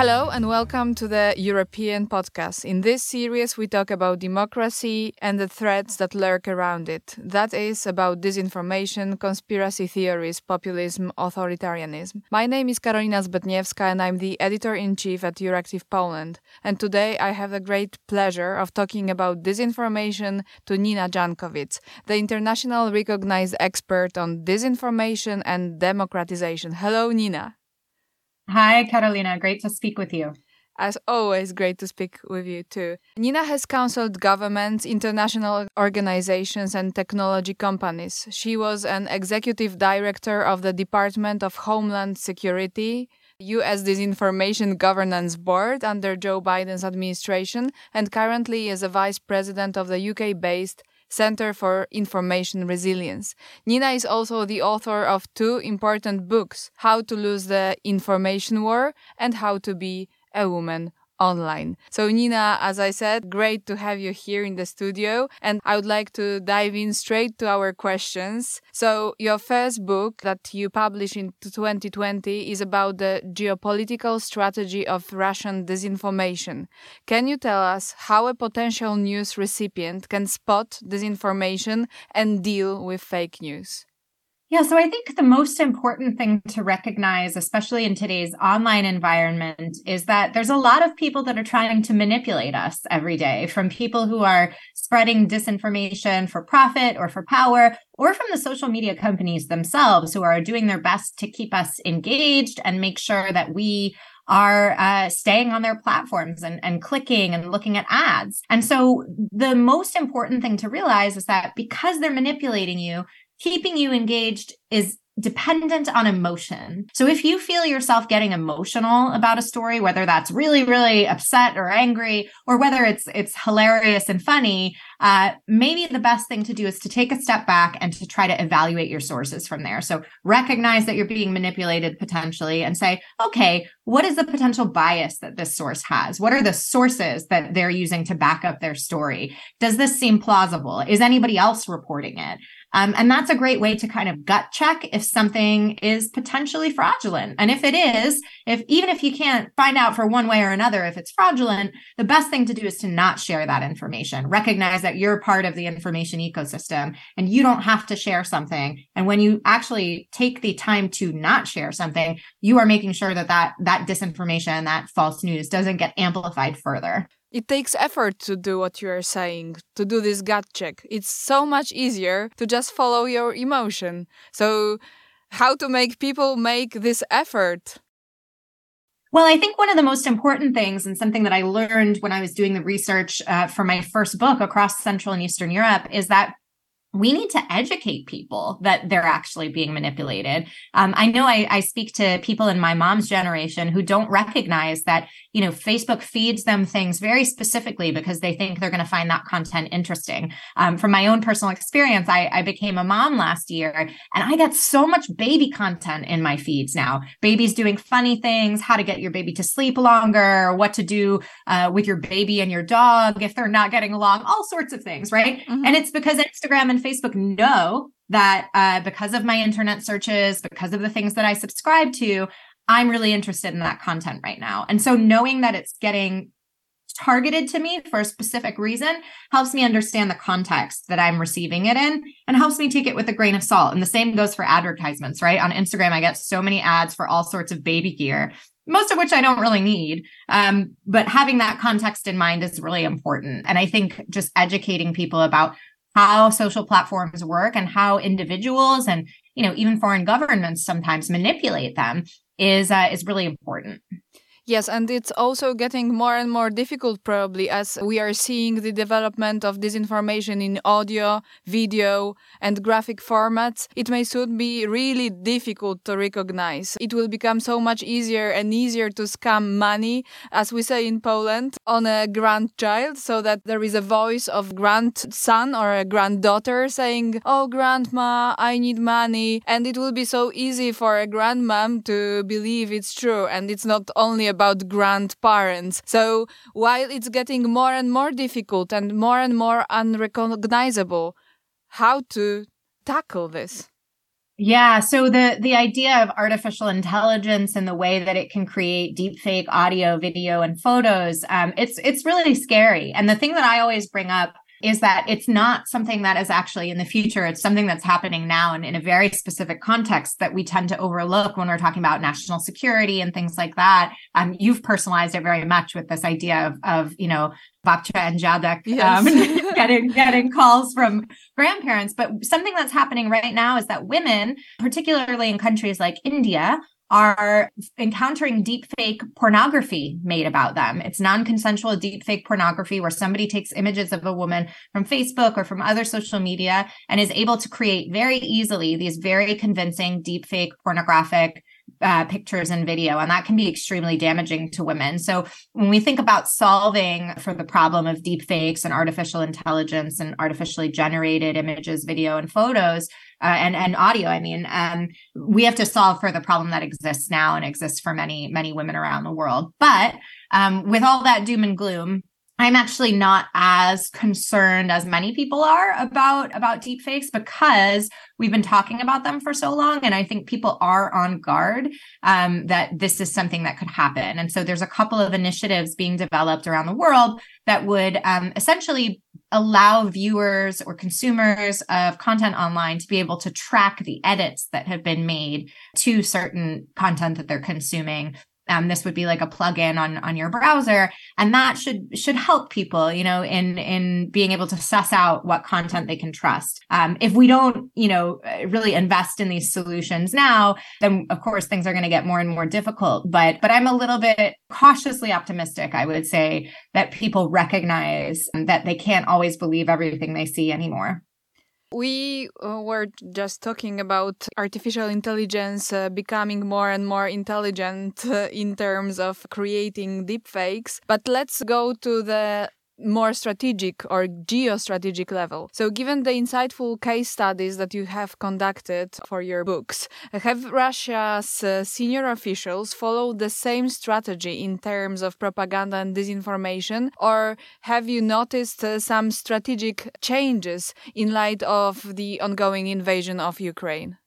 Hello and welcome to the European podcast. In this series, we talk about democracy and the threats that lurk around it. That is about disinformation, conspiracy theories, populism, authoritarianism. My name is Karolina Zbytniewska and I'm the editor in chief at Euractiv Poland. And today I have the great pleasure of talking about disinformation to Nina Jankowicz, the international recognized expert on disinformation and democratization. Hello, Nina. Hi, Karolina. Great to speak with you. As always, great to speak with you too. Nina has counseled governments, international organizations, and technology companies. She was an executive director of the Department of Homeland Security, US Disinformation Governance Board under Joe Biden's administration, and currently is a vice president of the UK based Center for Information Resilience. Nina is also the author of two important books How to Lose the Information War and How to Be a Woman online. So, Nina, as I said, great to have you here in the studio. And I would like to dive in straight to our questions. So, your first book that you published in 2020 is about the geopolitical strategy of Russian disinformation. Can you tell us how a potential news recipient can spot disinformation and deal with fake news? Yeah, so I think the most important thing to recognize, especially in today's online environment, is that there's a lot of people that are trying to manipulate us every day, from people who are spreading disinformation for profit or for power, or from the social media companies themselves who are doing their best to keep us engaged and make sure that we are uh, staying on their platforms and, and clicking and looking at ads. And so the most important thing to realize is that because they're manipulating you, keeping you engaged is dependent on emotion. So if you feel yourself getting emotional about a story, whether that's really, really upset or angry, or whether it's it's hilarious and funny, uh, maybe the best thing to do is to take a step back and to try to evaluate your sources from there. So recognize that you're being manipulated potentially and say, okay, what is the potential bias that this source has? What are the sources that they're using to back up their story? Does this seem plausible? Is anybody else reporting it? Um, and that's a great way to kind of gut check if something is potentially fraudulent. And if it is, if even if you can't find out for one way or another if it's fraudulent, the best thing to do is to not share that information. Recognize that you're part of the information ecosystem and you don't have to share something. And when you actually take the time to not share something, you are making sure that that, that disinformation, that false news doesn't get amplified further. It takes effort to do what you are saying, to do this gut check. It's so much easier to just follow your emotion. So, how to make people make this effort? Well, I think one of the most important things, and something that I learned when I was doing the research uh, for my first book across Central and Eastern Europe, is that we need to educate people that they're actually being manipulated. Um, I know I, I, speak to people in my mom's generation who don't recognize that, you know, Facebook feeds them things very specifically because they think they're going to find that content interesting. Um, from my own personal experience, I, I, became a mom last year and I get so much baby content in my feeds now. Babies doing funny things, how to get your baby to sleep longer, what to do uh, with your baby and your dog if they're not getting along, all sorts of things, right? Mm-hmm. And it's because Instagram and Facebook know that uh, because of my internet searches, because of the things that I subscribe to, I'm really interested in that content right now. And so knowing that it's getting targeted to me for a specific reason helps me understand the context that I'm receiving it in and helps me take it with a grain of salt. And the same goes for advertisements, right? On Instagram, I get so many ads for all sorts of baby gear, most of which I don't really need. Um, but having that context in mind is really important. And I think just educating people about how social platforms work and how individuals and you know even foreign governments sometimes manipulate them is uh, is really important Yes, and it's also getting more and more difficult, probably, as we are seeing the development of disinformation in audio, video, and graphic formats. It may soon be really difficult to recognize. It will become so much easier and easier to scam money, as we say in Poland, on a grandchild, so that there is a voice of grandson or a granddaughter saying, Oh, grandma, I need money. And it will be so easy for a grandmom to believe it's true. And it's not only about about grandparents. So while it's getting more and more difficult and more and more unrecognizable, how to tackle this? Yeah, so the the idea of artificial intelligence and the way that it can create deepfake audio, video, and photos, um, it's it's really scary. And the thing that I always bring up is that it's not something that is actually in the future. It's something that's happening now and in a very specific context that we tend to overlook when we're talking about national security and things like that. Um, you've personalized it very much with this idea of, of you know, Babcia and Dziadek yes. um, getting getting calls from grandparents. But something that's happening right now is that women, particularly in countries like India, are encountering deepfake pornography made about them. It's non-consensual deepfake pornography where somebody takes images of a woman from Facebook or from other social media and is able to create very easily these very convincing deepfake pornographic uh, pictures and video, and that can be extremely damaging to women. So, when we think about solving for the problem of deepfakes and artificial intelligence and artificially generated images, video, and photos, uh, and and audio, I mean, um, we have to solve for the problem that exists now and exists for many many women around the world. But um, with all that doom and gloom, I'm actually not as concerned as many people are about about deepfakes because we've been talking about them for so long, and I think people are on guard um, that this is something that could happen. And so there's a couple of initiatives being developed around the world that would um, essentially allow viewers or consumers of content online to be able to track the edits that have been made to certain content that they're consuming um, this would be like a plugin on on your browser and that should should help people you know in in being able to suss out what content they can trust. Um, if we don't you know really invest in these solutions now then of course things are going to get more and more difficult. But but i'm a little bit cautiously optimistic i would say that people recognize that they can't always believe everything they see anymore we uh, were just talking about artificial intelligence uh, becoming more and more intelligent uh, in terms of creating deepfakes. But let's go to the more strategic or geostrategic level. So, given the insightful case studies that you have conducted for your books, have Russia's uh, senior officials followed the same strategy in terms of propaganda and disinformation, or have you noticed uh, some strategic changes in light of the ongoing invasion of Ukraine?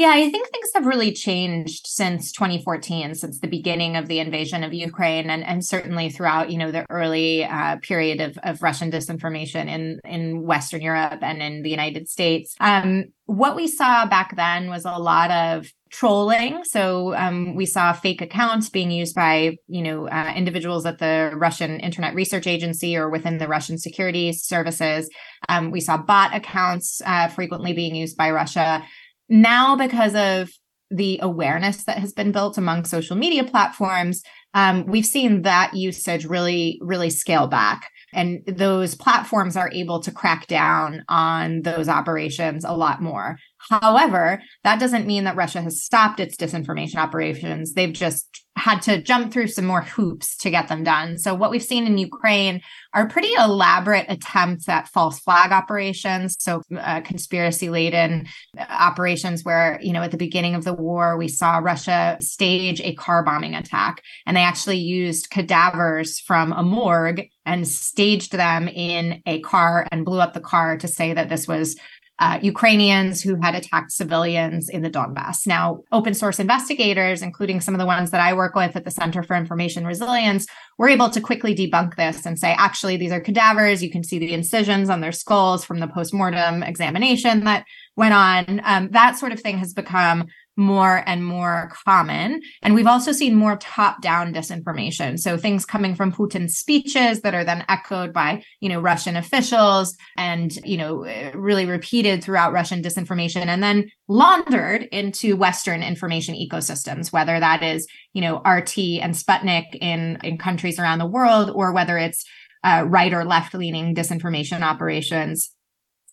Yeah, I think things have really changed since 2014, since the beginning of the invasion of Ukraine, and, and certainly throughout, you know, the early uh, period of, of Russian disinformation in, in Western Europe and in the United States. Um, what we saw back then was a lot of trolling. So um, we saw fake accounts being used by, you know, uh, individuals at the Russian Internet Research Agency or within the Russian security services. Um, we saw bot accounts uh, frequently being used by Russia now because of the awareness that has been built among social media platforms um, we've seen that usage really really scale back. And those platforms are able to crack down on those operations a lot more However, that doesn't mean that Russia has stopped its disinformation operations. They've just had to jump through some more hoops to get them done. So, what we've seen in Ukraine are pretty elaborate attempts at false flag operations. So, uh, conspiracy laden operations where, you know, at the beginning of the war, we saw Russia stage a car bombing attack, and they actually used cadavers from a morgue and staged them in a car and blew up the car to say that this was uh, Ukrainians who had attacked civilians in the Donbass. Now, open source investigators, including some of the ones that I work with at the Center for Information Resilience, were able to quickly debunk this and say, actually, these are cadavers. You can see the incisions on their skulls from the postmortem examination that went on. Um, that sort of thing has become more and more common. And we've also seen more top down disinformation. So things coming from Putin's speeches that are then echoed by, you know, Russian officials and, you know, really repeated throughout Russian disinformation and then laundered into Western information ecosystems, whether that is, you know, RT and Sputnik in, in countries around the world or whether it's uh, right or left leaning disinformation operations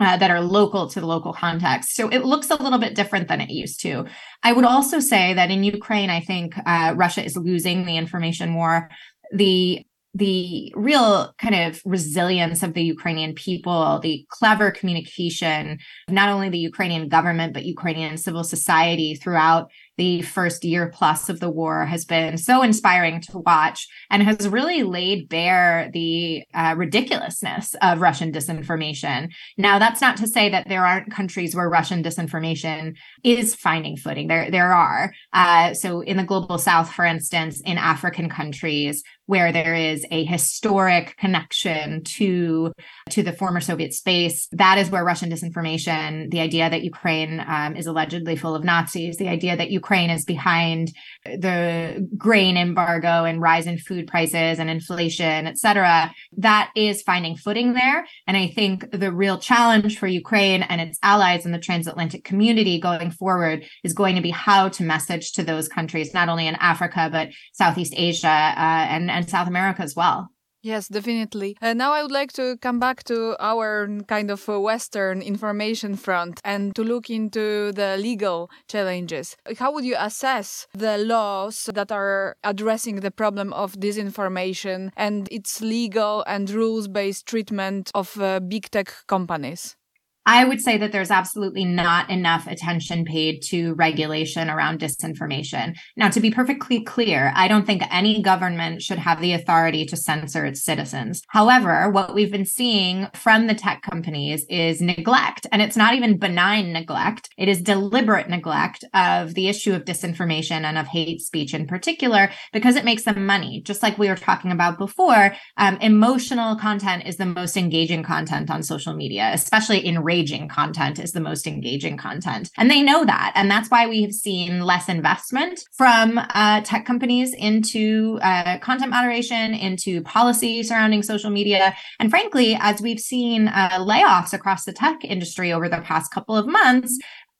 uh, that are local to the local context. So it looks a little bit different than it used to. I would also say that in Ukraine, I think uh, Russia is losing the information war. The the real kind of resilience of the Ukrainian people, the clever communication, not only the Ukrainian government, but Ukrainian civil society throughout the first year plus of the war has been so inspiring to watch and has really laid bare the uh, ridiculousness of Russian disinformation. Now, that's not to say that there aren't countries where Russian disinformation is finding footing. There, there are. Uh, so, in the global south, for instance, in African countries, where there is a historic connection to to the former Soviet space. That is where Russian disinformation, the idea that Ukraine um, is allegedly full of Nazis, the idea that Ukraine is behind the grain embargo and rise in food prices and inflation, et cetera, that is finding footing there. And I think the real challenge for Ukraine and its allies in the transatlantic community going forward is going to be how to message to those countries, not only in Africa, but Southeast Asia uh, and, and South America as well. Yes, definitely. Uh, now I would like to come back to our kind of uh, Western information front and to look into the legal challenges. How would you assess the laws that are addressing the problem of disinformation and its legal and rules based treatment of uh, big tech companies? I would say that there's absolutely not enough attention paid to regulation around disinformation. Now, to be perfectly clear, I don't think any government should have the authority to censor its citizens. However, what we've been seeing from the tech companies is neglect, and it's not even benign neglect. It is deliberate neglect of the issue of disinformation and of hate speech in particular, because it makes them money. Just like we were talking about before, um, emotional content is the most engaging content on social media, especially in enraging content is the most engaging content. And they know that. And that's why we have seen less investment from uh, tech companies into uh, content moderation, into policy surrounding social media. And frankly, as we've seen uh, layoffs across the tech industry over the past couple of months,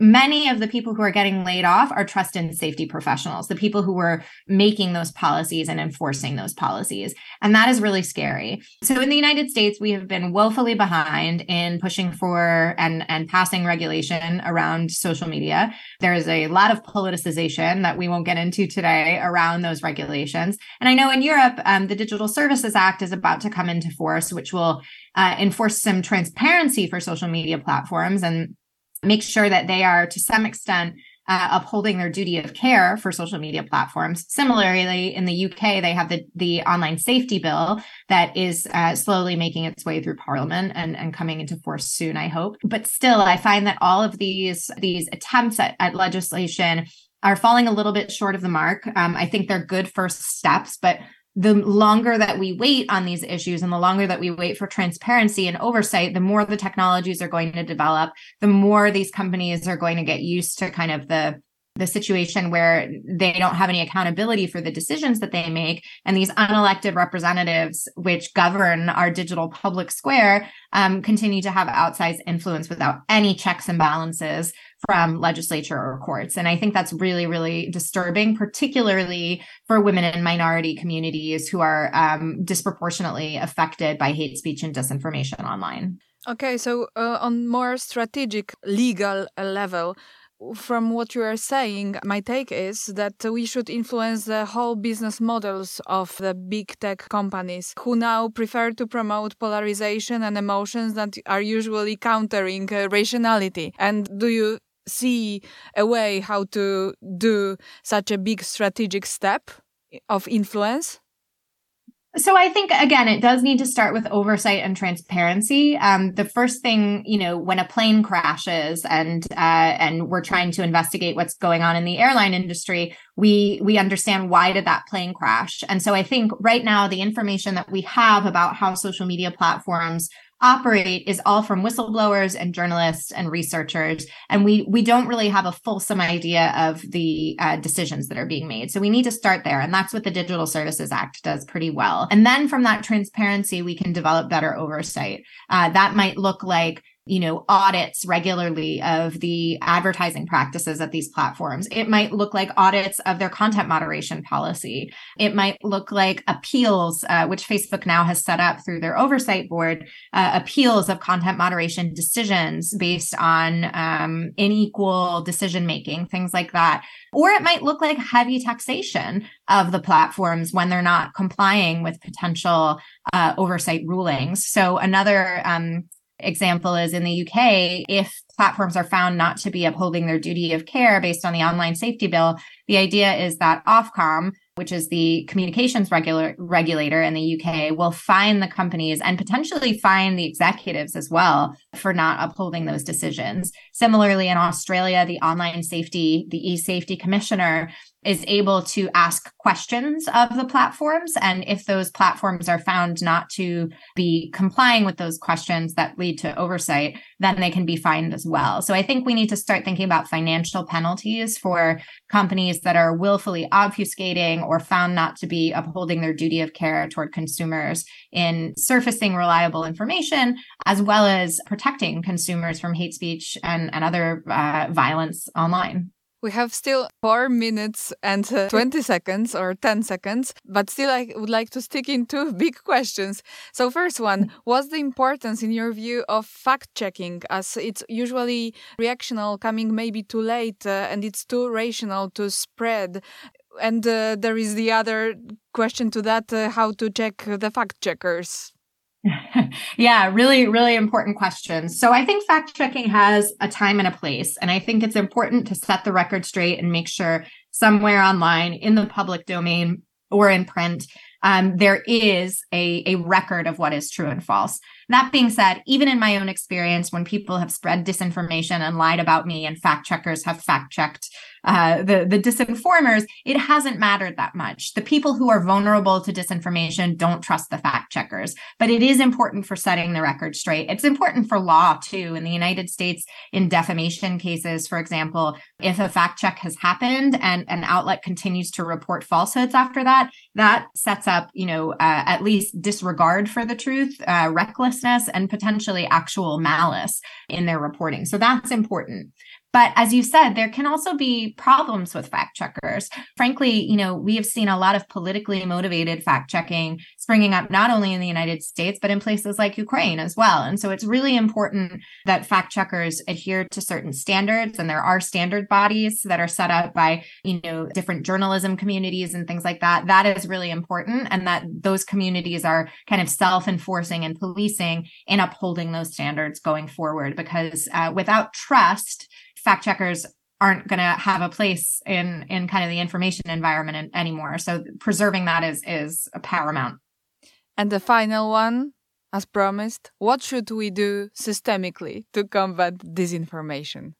many of the people who are getting laid off are trust and safety professionals, the people who were making those policies and enforcing those policies. And that is really scary. So in the United States, we have been woefully behind in pushing for and, and passing regulation around social media. There is a lot of politicization that we won't get into today around those regulations. And I know in Europe, um, the Digital Services Act is about to come into force, which will uh, enforce some transparency for social media platforms and make sure that they are to some extent uh, upholding their duty of care for social media platforms. Similarly, in the UK, they have the, the online safety bill that is uh, slowly making its way through Parliament and, and coming into force soon, I hope. But still, I find that all of these these attempts at, at legislation are falling a little bit short of the mark. Um, I think they're good first steps, but the longer that we wait on these issues and the longer that we wait for transparency and oversight, the more the technologies are going to develop, the more these companies are going to get used to kind of the the situation where they don't have any accountability for the decisions that they make. And these unelected representatives which govern our digital public square um, continue to have outsized influence without any checks and balances from legislature or courts. And i think that's really really disturbing particularly for women and minority communities who are um, disproportionately affected by hate speech and disinformation online. Okay so uh, on more strategic legal level from what you are saying, my take is that we should influence the whole business models of the big tech companies who now prefer to promote polarization and emotions that are usually countering uh, rationality. And do you see a way how to do such a big strategic step of influence? So I think again, it does need to start with oversight and transparency. Um, the first thing, you know, when a plane crashes and uh, and we're trying to investigate what's going on in the airline industry, we we understand why did that plane crash. And so I think right now the information that we have about how social media platforms operate is all from whistleblowers and journalists and researchers. And we we don't really have a fulsome idea of the uh, decisions that are being made. So we need to start there. And that's what the digital services act does pretty well. And then from that transparency we can develop better oversight. Uh, that might look like you know, audits regularly of the advertising practices at these platforms. It might look like audits of their content moderation policy. It might look like appeals, uh, which Facebook now has set up through their oversight board, uh, appeals of content moderation decisions based on um, unequal decision making, things like that. Or it might look like heavy taxation of the platforms when they're not complying with potential uh, oversight rulings. So another um, example is in the UK, if platforms are found not to be upholding their duty of care based on the online safety bill, the idea is that Ofcom, which is the communications regular, regulator in the UK, will fine the companies and potentially fine the executives as well for not upholding those decisions. Similarly, in Australia, the online safety, the e-safety commissioner is able to ask questions of the platforms. And if those platforms are found not to be complying with those questions that lead to oversight, then they can be fined as well. So I think we need to start thinking about financial penalties for companies that are willfully obfuscating or found not to be upholding their duty of care toward consumers in surfacing reliable information, as well as protecting consumers from hate speech and, and other uh, violence online. We have still four minutes and uh, 20 seconds or 10 seconds, but still, I would like to stick in two big questions. So, first one, what's the importance, in your view, of fact checking, as it's usually reactional, coming maybe too late, uh, and it's too rational to spread? And uh, there is the other question to that uh, how to check the fact checkers. yeah, really, really important questions. So I think fact checking has a time and a place. And I think it's important to set the record straight and make sure somewhere online in the public domain or in print, um, there is a, a record of what is true and false. That being said, even in my own experience, when people have spread disinformation and lied about me and fact checkers have fact checked uh, the, the disinformers, it hasn't mattered that much. The people who are vulnerable to disinformation don't trust the fact checkers, but it is important for setting the record straight. It's important for law too. In the United States, in defamation cases, for example, if a fact check has happened and an outlet continues to report falsehoods after that, that sets up, you know, uh, at least disregard for the truth, uh, and potentially actual malice in their reporting. So that's important. But as you said, there can also be problems with fact checkers. Frankly, you know, we have seen a lot of politically motivated fact checking springing up not only in the United States, but in places like Ukraine as well. And so it's really important that fact checkers adhere to certain standards. And there are standard bodies that are set up by, you know, different journalism communities and things like that. That is really important. And that those communities are kind of self enforcing and policing in upholding those standards going forward. Because uh, without trust, fact checkers aren't going to have a place in in kind of the information environment anymore so preserving that is is paramount and the final one as promised what should we do systemically to combat disinformation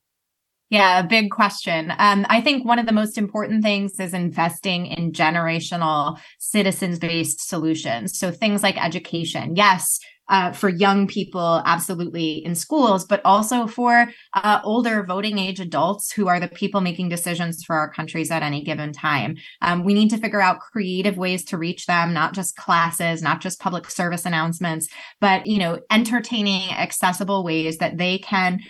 yeah, a big question. Um, I think one of the most important things is investing in generational citizens based solutions. So things like education. Yes, uh, for young people, absolutely in schools, but also for uh, older voting age adults who are the people making decisions for our countries at any given time. Um, we need to figure out creative ways to reach them, not just classes, not just public service announcements, but you know, entertaining, accessible ways that they can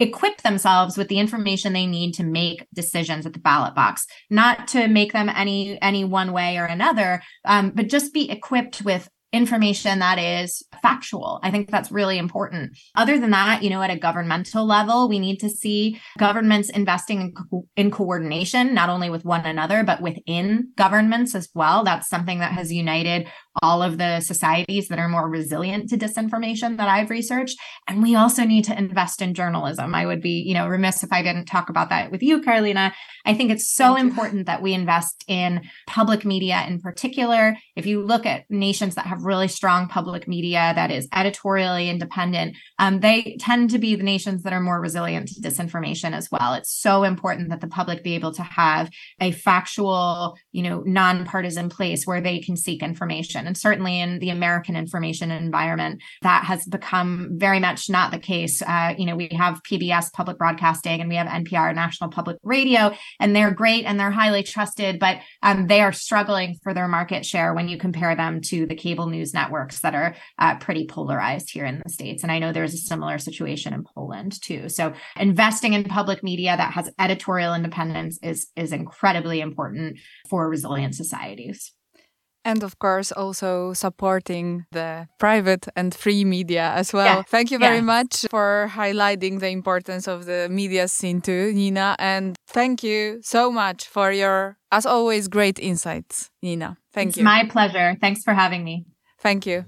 equip themselves with the information they need to make decisions at the ballot box not to make them any any one way or another um, but just be equipped with information that is factual. I think that's really important. Other than that, you know, at a governmental level, we need to see governments investing in, co- in coordination, not only with one another, but within governments as well. That's something that has united all of the societies that are more resilient to disinformation that I've researched. And we also need to invest in journalism. I would be, you know, remiss if I didn't talk about that with you, Karolina. I think it's so important that we invest in public media in particular. If you look at nations that have really strong public media that is editorially independent, um, they tend to be the nations that are more resilient to disinformation as well. It's so important that the public be able to have a factual, you know, nonpartisan place where they can seek information. And certainly in the American information environment, that has become very much not the case. Uh, you know, we have PBS public broadcasting and we have NPR National Public Radio, and they're great and they're highly trusted, but um, they are struggling for their market share when you compare them to the cable news networks that are uh, pretty polarized here in the States. And I know there's a similar situation in Poland too. So investing in public media that has editorial independence is, is incredibly important for resilient societies and of course also supporting the private and free media as well. Yeah. Thank you very yeah. much for highlighting the importance of the media scene too, Nina, and thank you so much for your as always great insights, Nina. Thank it's you. My pleasure. Thanks for having me. Thank you.